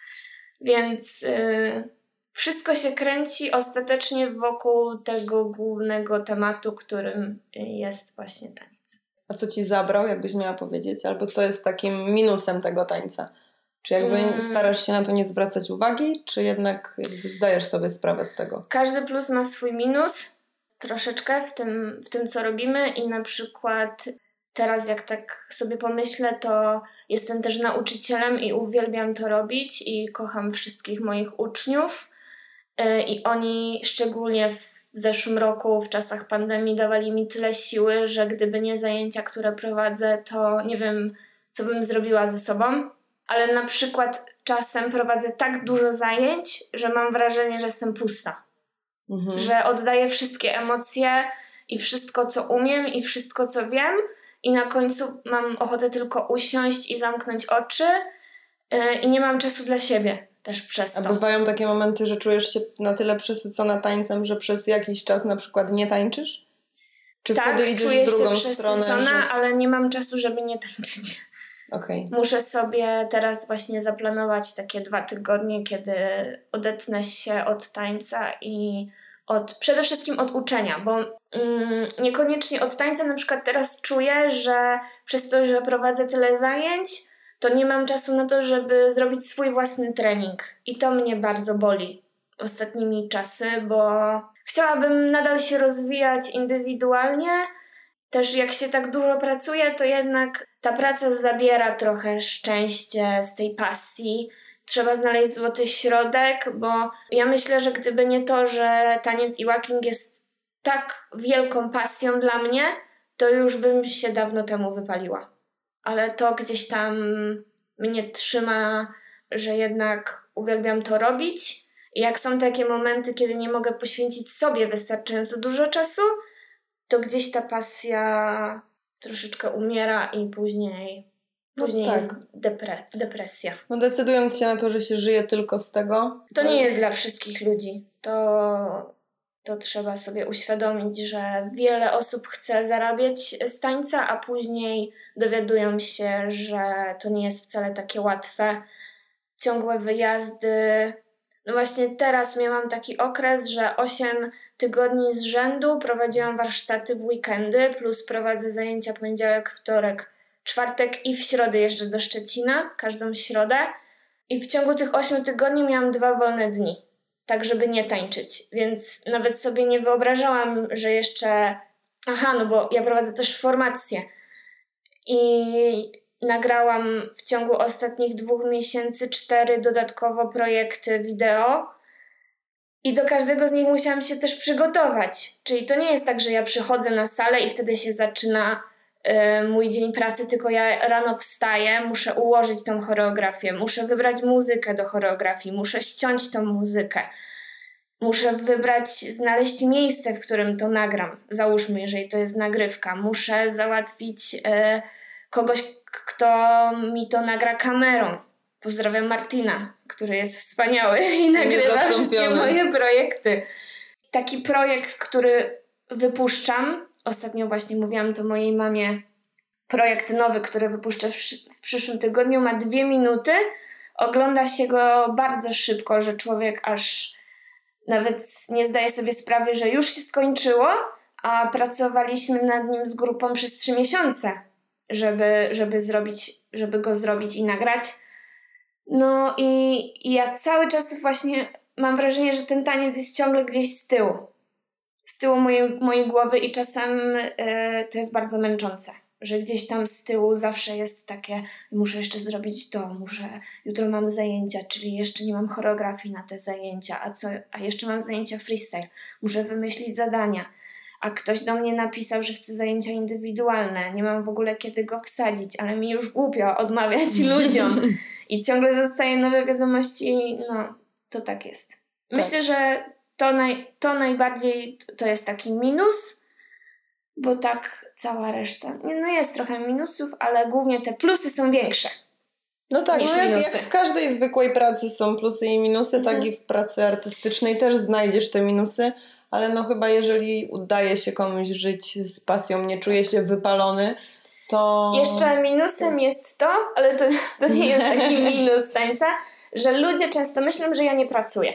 B: więc yy, wszystko się kręci ostatecznie wokół tego głównego tematu, którym jest właśnie taniec.
A: A co ci zabrał, jakbyś miała powiedzieć? Albo co jest takim minusem tego tańca? Czy jakby mm. starasz się na to nie zwracać uwagi, czy jednak zdajesz sobie sprawę z tego?
B: Każdy plus ma swój minus troszeczkę w tym, w tym, co robimy i na przykład teraz jak tak sobie pomyślę, to jestem też nauczycielem i uwielbiam to robić i kocham wszystkich moich uczniów. Y, I oni szczególnie w zeszłym roku, w czasach pandemii, dawali mi tyle siły, że gdyby nie zajęcia, które prowadzę, to nie wiem, co bym zrobiła ze sobą. Ale na przykład czasem prowadzę tak dużo zajęć, że mam wrażenie, że jestem pusta. Mhm. Że oddaję wszystkie emocje i wszystko, co umiem, i wszystko, co wiem, i na końcu mam ochotę tylko usiąść i zamknąć oczy, yy, i nie mam czasu dla siebie też przez to.
A: A bywają takie momenty, że czujesz się na tyle przesycona tańcem, że przez jakiś czas na przykład nie tańczysz? Czy tak, wtedy idziesz w drugą się stronę?
B: Że... ale nie mam czasu, żeby nie tańczyć.
A: Okay.
B: Muszę sobie teraz właśnie zaplanować takie dwa tygodnie, kiedy odetnę się od tańca i od, przede wszystkim od uczenia, bo mm, niekoniecznie od tańca na przykład teraz czuję, że przez to, że prowadzę tyle zajęć, to nie mam czasu na to, żeby zrobić swój własny trening. I to mnie bardzo boli ostatnimi czasy, bo chciałabym nadal się rozwijać indywidualnie. Też jak się tak dużo pracuje, to jednak ta praca zabiera trochę szczęście z tej pasji. Trzeba znaleźć złoty środek, bo ja myślę, że gdyby nie to, że taniec i walking jest tak wielką pasją dla mnie, to już bym się dawno temu wypaliła ale to gdzieś tam mnie trzyma, że jednak uwielbiam to robić. I jak są takie momenty, kiedy nie mogę poświęcić sobie wystarczająco dużo czasu, to gdzieś ta pasja troszeczkę umiera i później, no później tak. jest depre depresja.
A: No decydując się na to, że się żyje tylko z tego.
B: To, to nie jest dla wszystkich ludzi. To to trzeba sobie uświadomić, że wiele osób chce zarabiać z tańca, a później dowiadują się, że to nie jest wcale takie łatwe. Ciągłe wyjazdy. No właśnie teraz miałam taki okres, że 8 tygodni z rzędu prowadziłam warsztaty w weekendy, plus prowadzę zajęcia poniedziałek, wtorek, czwartek i w środę jeżdżę do Szczecina, każdą środę. I w ciągu tych 8 tygodni miałam dwa wolne dni tak żeby nie tańczyć. Więc nawet sobie nie wyobrażałam, że jeszcze. Aha, no bo ja prowadzę też formację. I nagrałam w ciągu ostatnich dwóch miesięcy cztery dodatkowo projekty wideo. I do każdego z nich musiałam się też przygotować. Czyli to nie jest tak, że ja przychodzę na salę i wtedy się zaczyna y, mój dzień pracy, tylko ja rano wstaję, muszę ułożyć tą choreografię, muszę wybrać muzykę do choreografii, muszę ściąć tą muzykę Muszę wybrać, znaleźć miejsce, w którym to nagram. Załóżmy, jeżeli to jest nagrywka. Muszę załatwić e, kogoś, kto mi to nagra kamerą. Pozdrawiam Martina, który jest wspaniały i nagrywa wszystkie moje projekty. Taki projekt, który wypuszczam, ostatnio właśnie mówiłam to mojej mamie, projekt nowy, który wypuszczę w, w przyszłym tygodniu, ma dwie minuty. Ogląda się go bardzo szybko, że człowiek aż nawet nie zdaję sobie sprawy, że już się skończyło, a pracowaliśmy nad nim z grupą przez trzy miesiące, żeby, żeby, zrobić, żeby go zrobić i nagrać. No i, i ja cały czas właśnie mam wrażenie, że ten taniec jest ciągle gdzieś z tyłu. Z tyłu mojej, mojej głowy i czasem yy, to jest bardzo męczące że gdzieś tam z tyłu zawsze jest takie, muszę jeszcze zrobić to, muszę, jutro mam zajęcia, czyli jeszcze nie mam choreografii na te zajęcia, a co, a jeszcze mam zajęcia freestyle, muszę wymyślić zadania, a ktoś do mnie napisał, że chce zajęcia indywidualne, nie mam w ogóle kiedy go wsadzić, ale mi już głupio odmawiać ludziom i ciągle dostaję nowe wiadomości, no, to tak jest. Tak. Myślę, że to, naj, to najbardziej to jest taki minus, bo tak cała reszta. No jest trochę minusów, ale głównie te plusy są większe.
A: No tak, no jak, jak, w każdej zwykłej pracy są plusy i minusy, tak mhm. tak i w pracy artystycznej też znajdziesz te minusy, ale no chyba jeżeli udaje się komuś żyć z pasją, nie czuje się wypalony, to...
B: Jeszcze minusem jest to, ale to, to nie jest taki minus tańca, że ludzie często myślą, że ja nie pracuję.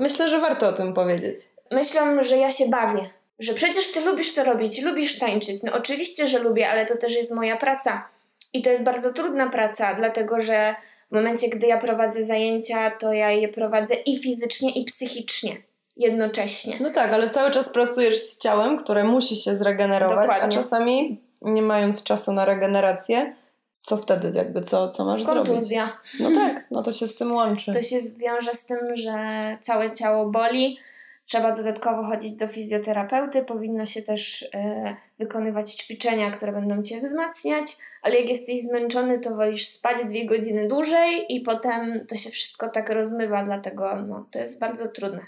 A: myślę, że warto o tym powiedzieć.
B: Myślą, że ja się bawię że przecież ty lubisz to robić, lubisz tańczyć. No oczywiście, że lubię, ale to też jest moja praca. I to jest bardzo trudna praca, dlatego że w momencie, gdy ja prowadzę zajęcia, to ja je prowadzę i fizycznie, i psychicznie jednocześnie.
A: No tak, ale cały czas pracujesz z ciałem, które musi się zregenerować, Dokładnie. a czasami nie mając czasu na regenerację, co wtedy jakby, co, co masz
B: Kontuzja.
A: zrobić? No tak, no to się z tym łączy.
B: To się wiąże z tym, że całe ciało boli, trzeba dodatkowo chodzić do fizjoterapeuty, powinno się też e, wykonywać ćwiczenia, które będą Cię wzmacniać, ale jak jesteś zmęczony, to wolisz spać dwie godziny dłużej i potem to się wszystko tak rozmywa, dlatego no, to jest bardzo trudne.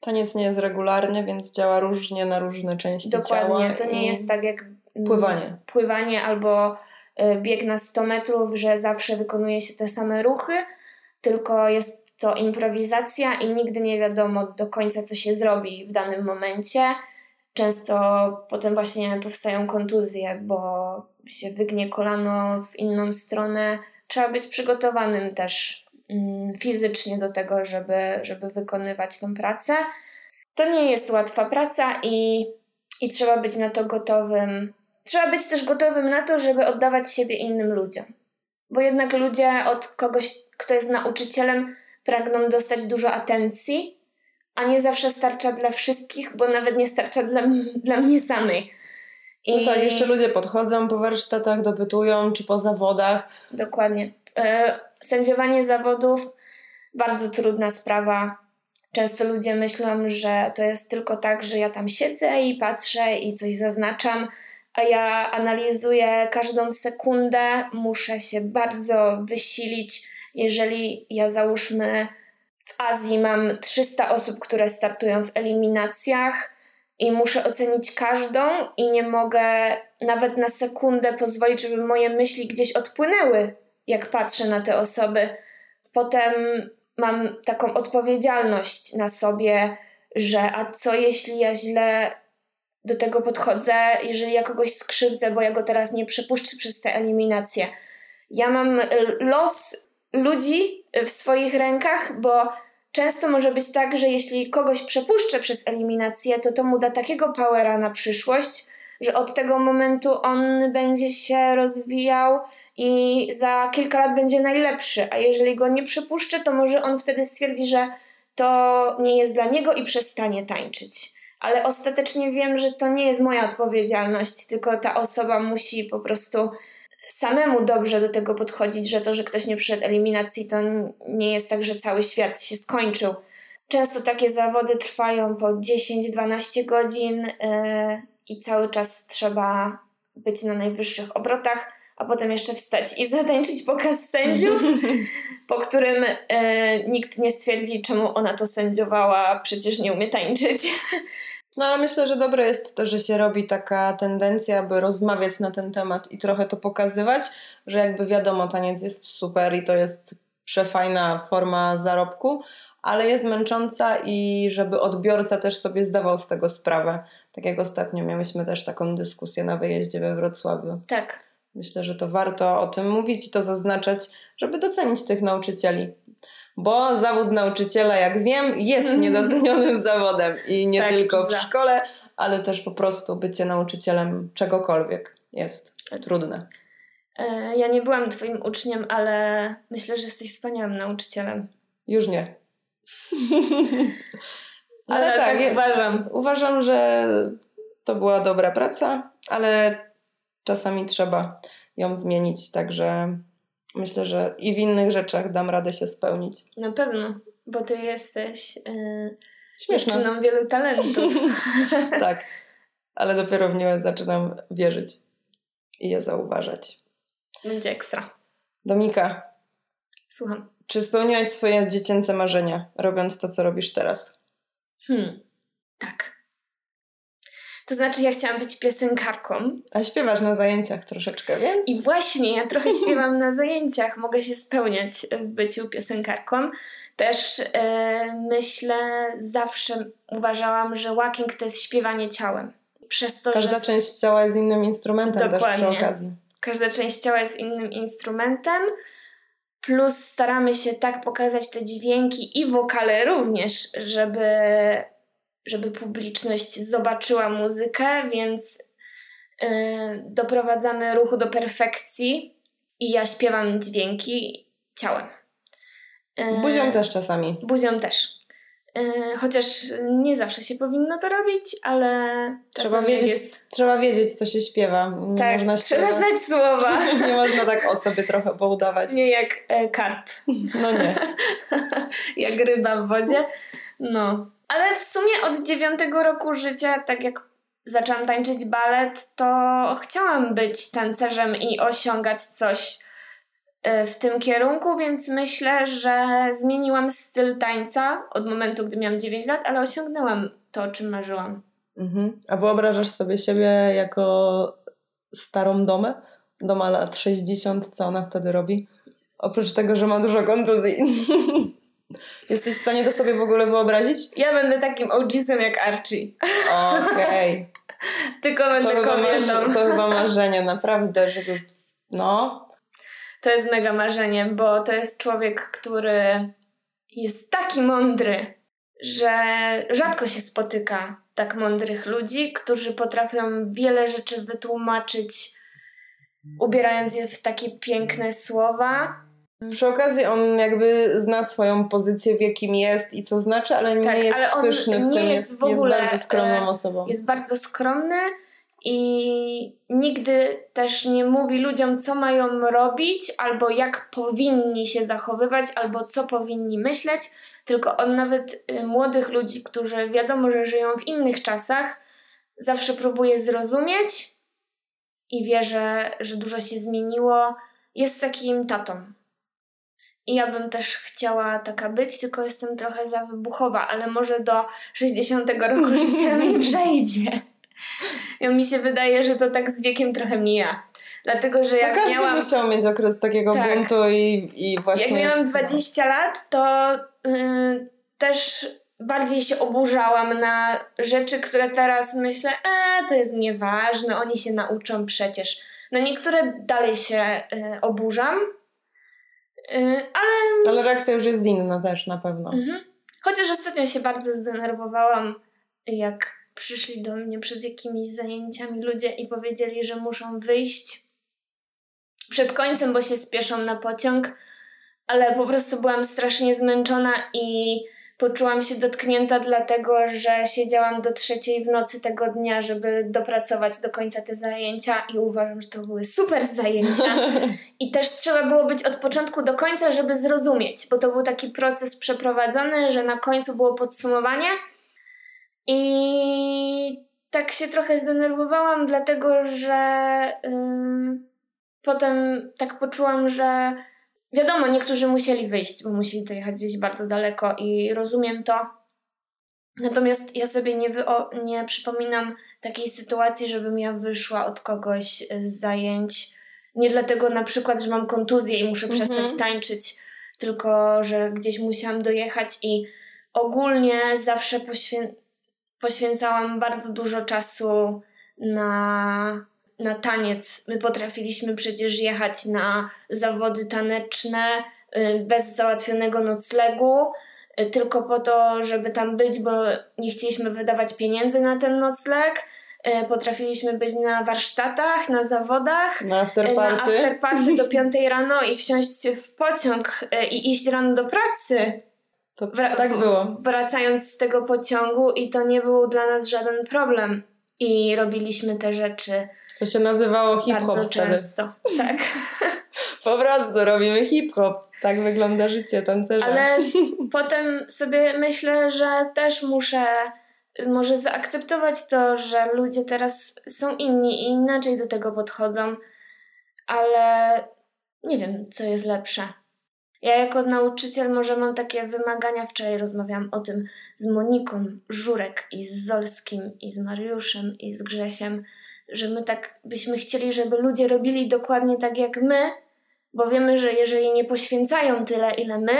A: Taniec nie jest regularny, więc działa różnie na różne części
B: Dokładnie,
A: ciała.
B: Dokładnie, to nie jest tak jak
A: pływanie.
B: Pływanie albo y, bieg na 100 metrów, że zawsze wykonuje się te same ruchy, tylko jest to improwizacja i nigdy nie wiadomo do końca, co się zrobi w danym momencie. Często potem właśnie powstają kontuzje, bo się wygnie kolano w inną stronę. Trzeba być przygotowanym też mm, fizycznie do tego, żeby, żeby wykonywać tą pracę. To nie jest łatwa praca i, i trzeba być na to gotowym. Trzeba być też gotowym na to, żeby oddawać siebie innym ludziom. Bo jednak ludzie od kogoś, kto jest nauczycielem, pragną dostać dużo atencji, a nie zawsze starcza dla wszystkich, bo nawet nie starcza dla, dla mnie samej.
A: I... No tak, jeszcze ludzie podchodzą po warsztatach, dopytują, czy po zawodach.
B: Dokładnie. E, sędziowanie zawodów bardzo trudna sprawa. Często ludzie myślą, że to jest tylko tak, że ja tam siedzę i patrzę i coś zaznaczam, ja analizuję każdą sekundę, muszę się bardzo wysilić. Jeżeli ja załóżmy w Azji mam 300 osób, które startują w eliminacjach, i muszę ocenić każdą i nie mogę nawet na sekundę pozwolić, żeby moje myśli gdzieś odpłynęły, jak patrzę na te osoby. Potem mam taką odpowiedzialność na sobie, że a co jeśli ja źle do tego podchodzę, jeżeli ja kogoś skrzywdzę, bo ja go teraz nie przepuszczę przez te eliminacje. Ja mam los ludzi w swoich rękach, bo Często może być tak, że jeśli kogoś przepuszczę przez eliminację, to to mu da takiego powera na przyszłość, że od tego momentu on będzie się rozwijał i za kilka lat będzie najlepszy. A jeżeli go nie przepuszczę, to może on wtedy stwierdzi, że to nie jest dla niego i przestanie tańczyć. Ale ostatecznie wiem, że to nie jest moja odpowiedzialność, tylko ta osoba musi po prostu samemu dobrze do tego podchodzić, że to, że ktoś nie przyszedł eliminacji, to nie jest tak, że cały świat się skończył. Często takie zawody trwają po 10-12 godzin yy, i cały czas trzeba być na najwyższych obrotach, a potem jeszcze wstać i zatańczyć pokaz sędziów, po którym yy, nikt nie stwierdzi, czemu ona to sędziowała, przecież nie umie tańczyć.
A: No ale myślę, że dobre jest to, że się robi taka tendencja, aby rozmawiać na ten temat i trochę to pokazywać, że jakby wiadomo, taniec jest super i to jest przefajna forma zarobku, ale jest męcząca i żeby odbiorca też sobie zdawał z tego sprawę. Tak jak ostatnio miałyśmy też taką dyskusję na wyjeździe we Wrocławiu.
B: Tak.
A: Myślę, że to warto o tym mówić i to zaznaczać, żeby docenić tych nauczycieli bo zawód nauczyciela, jak wiem, jest niedocenionym zawodem i nie tak, tylko w za. szkole, ale też po prostu bycie nauczycielem czegokolwiek jest trudne.
B: E, ja nie byłam Twoim uczniem, ale myślę, że jesteś wspaniałym nauczycielem.
A: Już nie.
B: ale tak, tak ja, uważam.
A: Uważam, że to była dobra praca, ale czasami trzeba ją zmienić, także myślę, że i w innych rzeczach dam radę się spełnić.
B: Na pewno, bo ty jesteś yy, dziewczyną wielu talentów.
A: tak, ale dopiero w nią zaczynam wierzyć i je zauważać.
B: Będzie ekstra.
A: Dominika.
B: Słucham.
A: Czy spełniłaś swoje dziecięce marzenia, robiąc to, co robisz teraz?
B: Hmm, tak. To znaczy, ja chciałam być piosenkarką.
A: A śpiewasz na zajęciach troszeczkę, więc.
B: I właśnie, ja trochę śpiewam na zajęciach, mogę się spełniać w byciu piosenkarką. Też e, myślę, zawsze uważałam, że walking to jest śpiewanie ciałem.
A: Przez to, Każda że... część ciała jest innym instrumentem Dokładnie. też przy okazji.
B: Każda część ciała jest innym instrumentem. Plus staramy się tak pokazać te dźwięki i wokale również, żeby żeby publiczność zobaczyła muzykę, więc yy, doprowadzamy ruchu do perfekcji i ja śpiewam dźwięki ciałem.
A: Yy, buzią też czasami.
B: Buzią też. Yy, chociaż nie zawsze się powinno to robić, ale
A: trzeba wiedzieć, jest... trzeba wiedzieć, co się śpiewa. Nie
B: tak,
A: można
B: trzeba śpiewać. znać słowa.
A: nie można tak o sobie trochę poudawać.
B: Nie jak e, karp.
A: No nie.
B: jak ryba w wodzie. No. Ale w sumie od dziewiątego roku życia, tak jak zaczęłam tańczyć balet, to chciałam być tancerzem i osiągać coś e, w tym kierunku, więc myślę, że zmieniłam styl tańca od momentu, gdy miałam 9 lat, ale osiągnęłam to, o czym marzyłam.
A: Mhm. A wyobrażasz sobie siebie jako starą domę? Doma lat 60, co ona wtedy robi? Oprócz tego, że ma dużo kontuzji. Jesteś w stanie to sobie w ogóle wyobrazić?
B: Ja będę takim OG-sem jak Archie.
A: Okej. Okay.
B: Tylko będę to kobietą.
A: to chyba marzenie, naprawdę, żeby... No.
B: To jest mega marzenie, bo to jest człowiek, który jest taki mądry, że rzadko się spotyka tak mądrych ludzi, którzy potrafią wiele rzeczy wytłumaczyć, ubierając je w takie piękne słowa
A: przy okazji on jakby zna swoją pozycję, w jakim jest i co znaczy, ale nie tak, jest ale pyszny w tym, jest, jest, ogóle, jest bardzo skromną e, osobą.
B: Jest bardzo skromny i nigdy też nie mówi ludziom, co mają robić, albo jak powinni się zachowywać, albo co powinni myśleć, tylko on nawet y, młodych ludzi, którzy wiadomo, że żyją w innych czasach, zawsze próbuje zrozumieć i wie, że, że dużo się zmieniło. Jest takim tatą i ja bym też chciała taka być, tylko jestem trochę za wybuchowa, ale może do 60 roku życia mi przejdzie. Ja mi się wydaje, że to tak z wiekiem trochę mija. Dlatego, że jak
A: no każdy
B: miałam...
A: musiał mieć okres takiego tak. buntu i, i właśnie...
B: Jak miałam 20 no. lat, to yy, też bardziej się oburzałam na rzeczy, które teraz myślę, e, to jest nieważne, oni się nauczą przecież. Na niektóre dalej się y, oburzam, ale...
A: Ale reakcja już jest inna też na pewno. Mhm.
B: Chociaż ostatnio się bardzo zdenerwowałam, jak przyszli do mnie przed jakimiś zajęciami ludzie i powiedzieli, że muszą wyjść przed końcem, bo się spieszą na pociąg, ale po prostu byłam strasznie zmęczona i Poczułam się dotknięta dlatego, że siedziałam do trzeciej w nocy tego dnia, żeby dopracować do końca te zajęcia i uważam, że to były super zajęcia. I też trzeba było być od początku do końca, żeby zrozumieć, bo to był taki proces przeprowadzony, że na końcu było podsumowanie. I tak się trochę zdenerwowałam, dlatego że yy, potem tak poczułam, że Wiadomo, niektórzy musieli wyjść, bo musieli to jechać gdzieś bardzo daleko i rozumiem to. Natomiast ja sobie nie, wyo- nie przypominam takiej sytuacji, żebym ja wyszła od kogoś z zajęć. Nie dlatego na przykład, że mam kontuzję i muszę mhm. przestać tańczyć, tylko że gdzieś musiałam dojechać i ogólnie zawsze poświę- poświęcałam bardzo dużo czasu na na taniec. My potrafiliśmy przecież jechać na zawody taneczne y, bez załatwionego noclegu, y, tylko po to, żeby tam być, bo nie chcieliśmy wydawać pieniędzy na ten nocleg. Y, potrafiliśmy być na warsztatach, na zawodach,
A: na afterparty, na
B: afterparty do 5 rano i wsiąść w pociąg i iść rano do pracy.
A: To Wra- tak było.
B: Wracając z tego pociągu i to nie był dla nas żaden problem. I robiliśmy te rzeczy
A: to się nazywało hip-hop
B: wtedy. często, tak.
A: po prostu robimy hip-hop. Tak wygląda życie tancerza.
B: Ale potem sobie myślę, że też muszę może zaakceptować to, że ludzie teraz są inni i inaczej do tego podchodzą, ale nie wiem, co jest lepsze. Ja jako nauczyciel może mam takie wymagania. Wczoraj rozmawiałam o tym z Moniką, Żurek i z Zolskim i z Mariuszem i z Grzesiem, że my tak byśmy chcieli, żeby ludzie robili dokładnie tak jak my, bo wiemy, że jeżeli nie poświęcają tyle, ile my,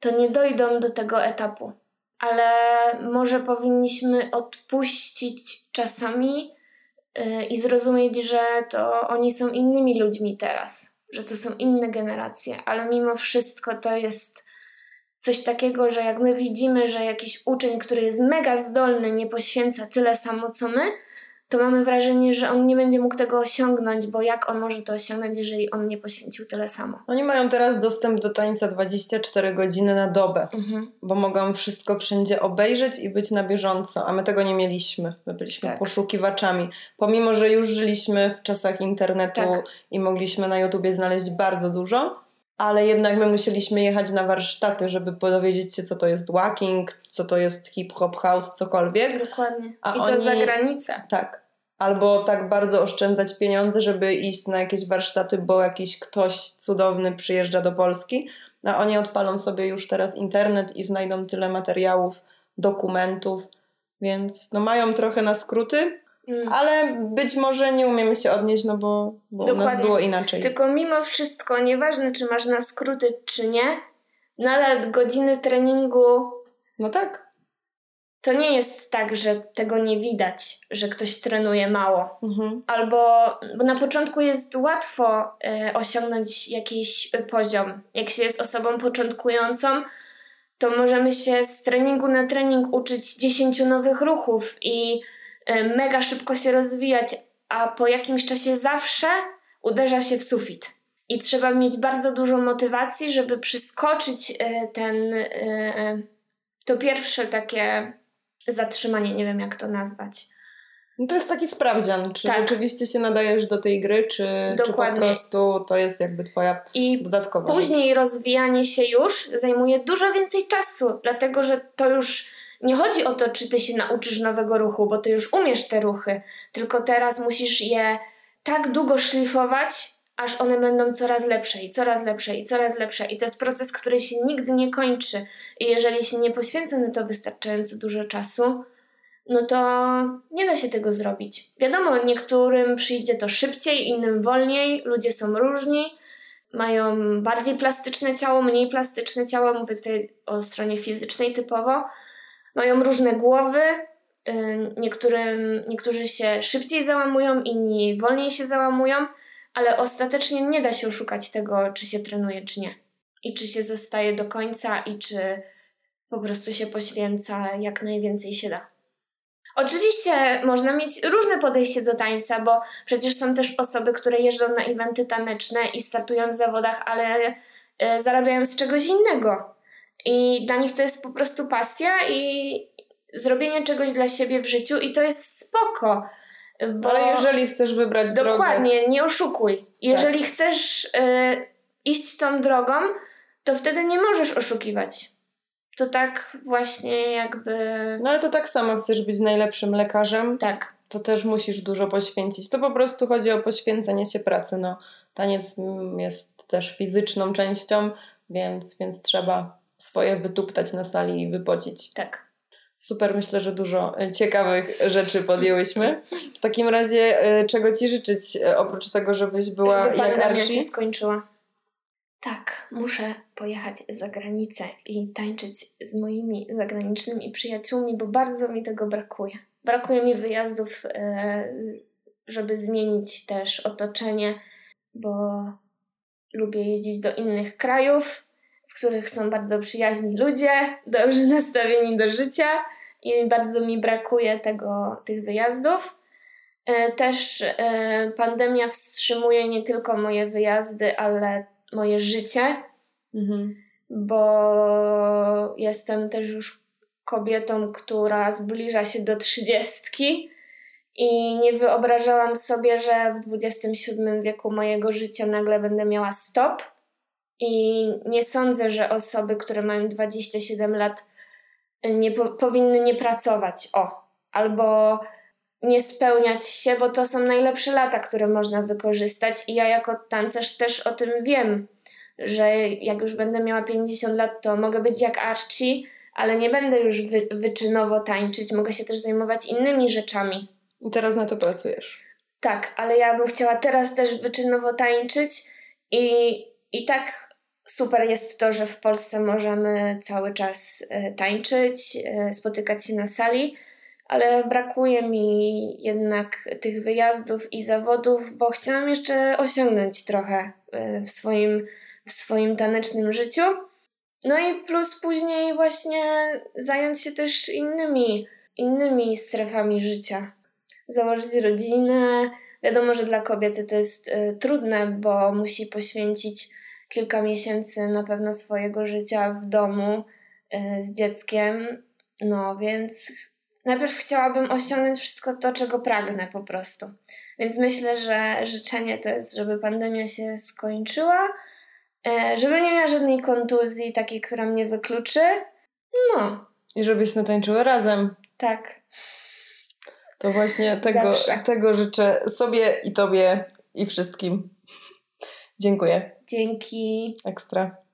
B: to nie dojdą do tego etapu. Ale może powinniśmy odpuścić czasami yy, i zrozumieć, że to oni są innymi ludźmi teraz, że to są inne generacje, ale mimo wszystko to jest coś takiego, że jak my widzimy, że jakiś uczeń, który jest mega zdolny, nie poświęca tyle samo co my, to mamy wrażenie, że on nie będzie mógł tego osiągnąć, bo jak on może to osiągnąć, jeżeli on nie poświęcił tyle samo?
A: Oni mają teraz dostęp do tańca 24 godziny na dobę,
B: Mhm.
A: bo mogą wszystko wszędzie obejrzeć i być na bieżąco, a my tego nie mieliśmy. My byliśmy
B: Tak.
A: poszukiwaczami. Pomimo, że już żyliśmy w czasach internetu
B: Tak.
A: i mogliśmy na YouTubie znaleźć bardzo dużo, ale jednak my musieliśmy jechać na warsztaty, żeby dowiedzieć się, co to jest walking, co to jest hip-hop, house, cokolwiek.
B: Dokładnie.
A: A
B: I to
A: oni-
B: za granicę.
A: Tak. Albo tak bardzo oszczędzać pieniądze, żeby iść na jakieś warsztaty, bo jakiś ktoś cudowny przyjeżdża do Polski, a oni odpalą sobie już teraz internet i znajdą tyle materiałów, dokumentów, więc no mają trochę na skróty,
B: Mm.
A: ale być może nie umiemy się odnieść, no bo, bo u nas było inaczej.
B: Tylko mimo wszystko, nieważne czy masz na skróty, czy nie, nadal godziny treningu
A: No tak.
B: to nie jest tak, że tego nie widać, że ktoś trenuje mało.
A: Mhm.
B: Albo bo na początku jest łatwo e, osiągnąć jakiś poziom. Jak się jest osobą początkującą, to możemy się z treningu na trening uczyć 10 nowych ruchów i mega szybko się rozwijać, a po jakimś czasie zawsze uderza się w sufit. I trzeba mieć bardzo dużo motywacji, żeby przeskoczyć e, ten, e, to pierwsze takie zatrzymanie, nie wiem jak to nazwać.
A: No to jest taki sprawdzian, czy
B: Tak.
A: rzeczywiście się nadajesz do tej gry, czy, czy po prostu to jest jakby twoja
B: I
A: dodatkowa rzecz.
B: Później rozwijanie się już zajmuje dużo więcej czasu, dlatego że to już nie chodzi o to, czy ty się nauczysz nowego ruchu, bo ty już umiesz te ruchy, tylko teraz musisz je tak długo szlifować, aż one będą coraz lepsze i coraz lepsze i coraz lepsze. I to jest proces, który się nigdy nie kończy. I jeżeli się nie poświęca na to wystarczająco dużo czasu, no to nie da się tego zrobić. Wiadomo, niektórym przyjdzie to szybciej, innym wolniej, ludzie są różni mają bardziej plastyczne ciało, mniej plastyczne ciało, mówię tutaj o stronie fizycznej typowo. Mają różne głowy, y, niektórym, niektórzy się szybciej załamują, inni wolniej się załamują, ale ostatecznie nie da się oszukać tego, czy się trenuje, czy nie. I czy się zostaje do końca, i czy po prostu się poświęca jak najwięcej się da. Oczywiście można mieć różne podejście do tańca, bo przecież są też osoby, które jeżdżą na eventy taneczne i startują w zawodach, ale e, zarabiają z czegoś innego. I dla nich to jest po prostu pasja i zrobienie czegoś dla siebie w życiu i to jest spoko. Bo
A: Ale jeżeli chcesz wybrać drogę,
B: Dokładnie, nie oszukuj. Jeżeli chcesz e, iść tą drogą, to wtedy nie możesz oszukiwać. To tak właśnie jakby...
A: no ale to tak samo chcesz być najlepszym lekarzem,
B: Tak.
A: to też musisz dużo poświęcić. To po prostu chodzi o poświęcenie się pracy. No, taniec jest też fizyczną częścią, więc, więc trzeba swoje wytuptać na sali i wypocić.
B: Tak.
A: Super, myślę, że dużo e, ciekawych rzeczy podjęłyśmy. W takim razie, e, czego Ci życzyć, e, oprócz tego, żebyś była
B: Żeby
A: jak Archie?
B: się skończyła. Tak, muszę pojechać za granicę i tańczyć z moimi zagranicznymi przyjaciółmi, bo bardzo mi tego brakuje. Brakuje mi wyjazdów, żeby zmienić też otoczenie, bo lubię jeździć do innych krajów, których są bardzo przyjaźni ludzie, dobrze nastawieni do życia i bardzo mi brakuje tego, tych wyjazdów. E, Też e, pandemia wstrzymuje nie tylko moje wyjazdy, ale moje życie,
A: Mhm.
B: bo jestem też już kobietą, która zbliża się do trzydziestki i nie wyobrażałam sobie, że w 27 wieku mojego życia nagle będę miała stop. I nie sądzę, że osoby, które mają 27 lat, nie po- powinny nie pracować. O, albo nie spełniać się, bo to są najlepsze lata, które można wykorzystać. I ja jako tancerz też o tym wiem, że jak już będę miała 50 lat, to mogę być jak Archie, ale nie będę już wy- wyczynowo tańczyć, mogę się też zajmować innymi rzeczami.
A: I teraz na to pracujesz.
B: Tak, ale ja bym chciała teraz też wyczynowo tańczyć i, i tak super jest to, że w Polsce możemy cały czas e, tańczyć, e, spotykać się na sali, ale brakuje mi jednak tych wyjazdów i zawodów, bo chciałam jeszcze osiągnąć trochę e, w swoim, w swoim tanecznym życiu. No i plus później właśnie zająć się też innymi, innymi strefami życia. założyć rodzinę. Wiadomo, że dla kobiety to jest y, trudne, bo musi poświęcić kilka miesięcy na pewno swojego życia w domu y, z dzieckiem. No więc najpierw chciałabym osiągnąć wszystko to, czego pragnę po prostu. Więc myślę, że życzenie to jest, żeby pandemia się skończyła, y, żeby nie miała żadnej kontuzji, takiej, która mnie wykluczy. No.
A: I żebyśmy tańczyły razem.
B: Tak.
A: To właśnie tego, tego życzę sobie i Tobie i wszystkim. Dziękuję.
B: Dzięki.
A: Ekstra.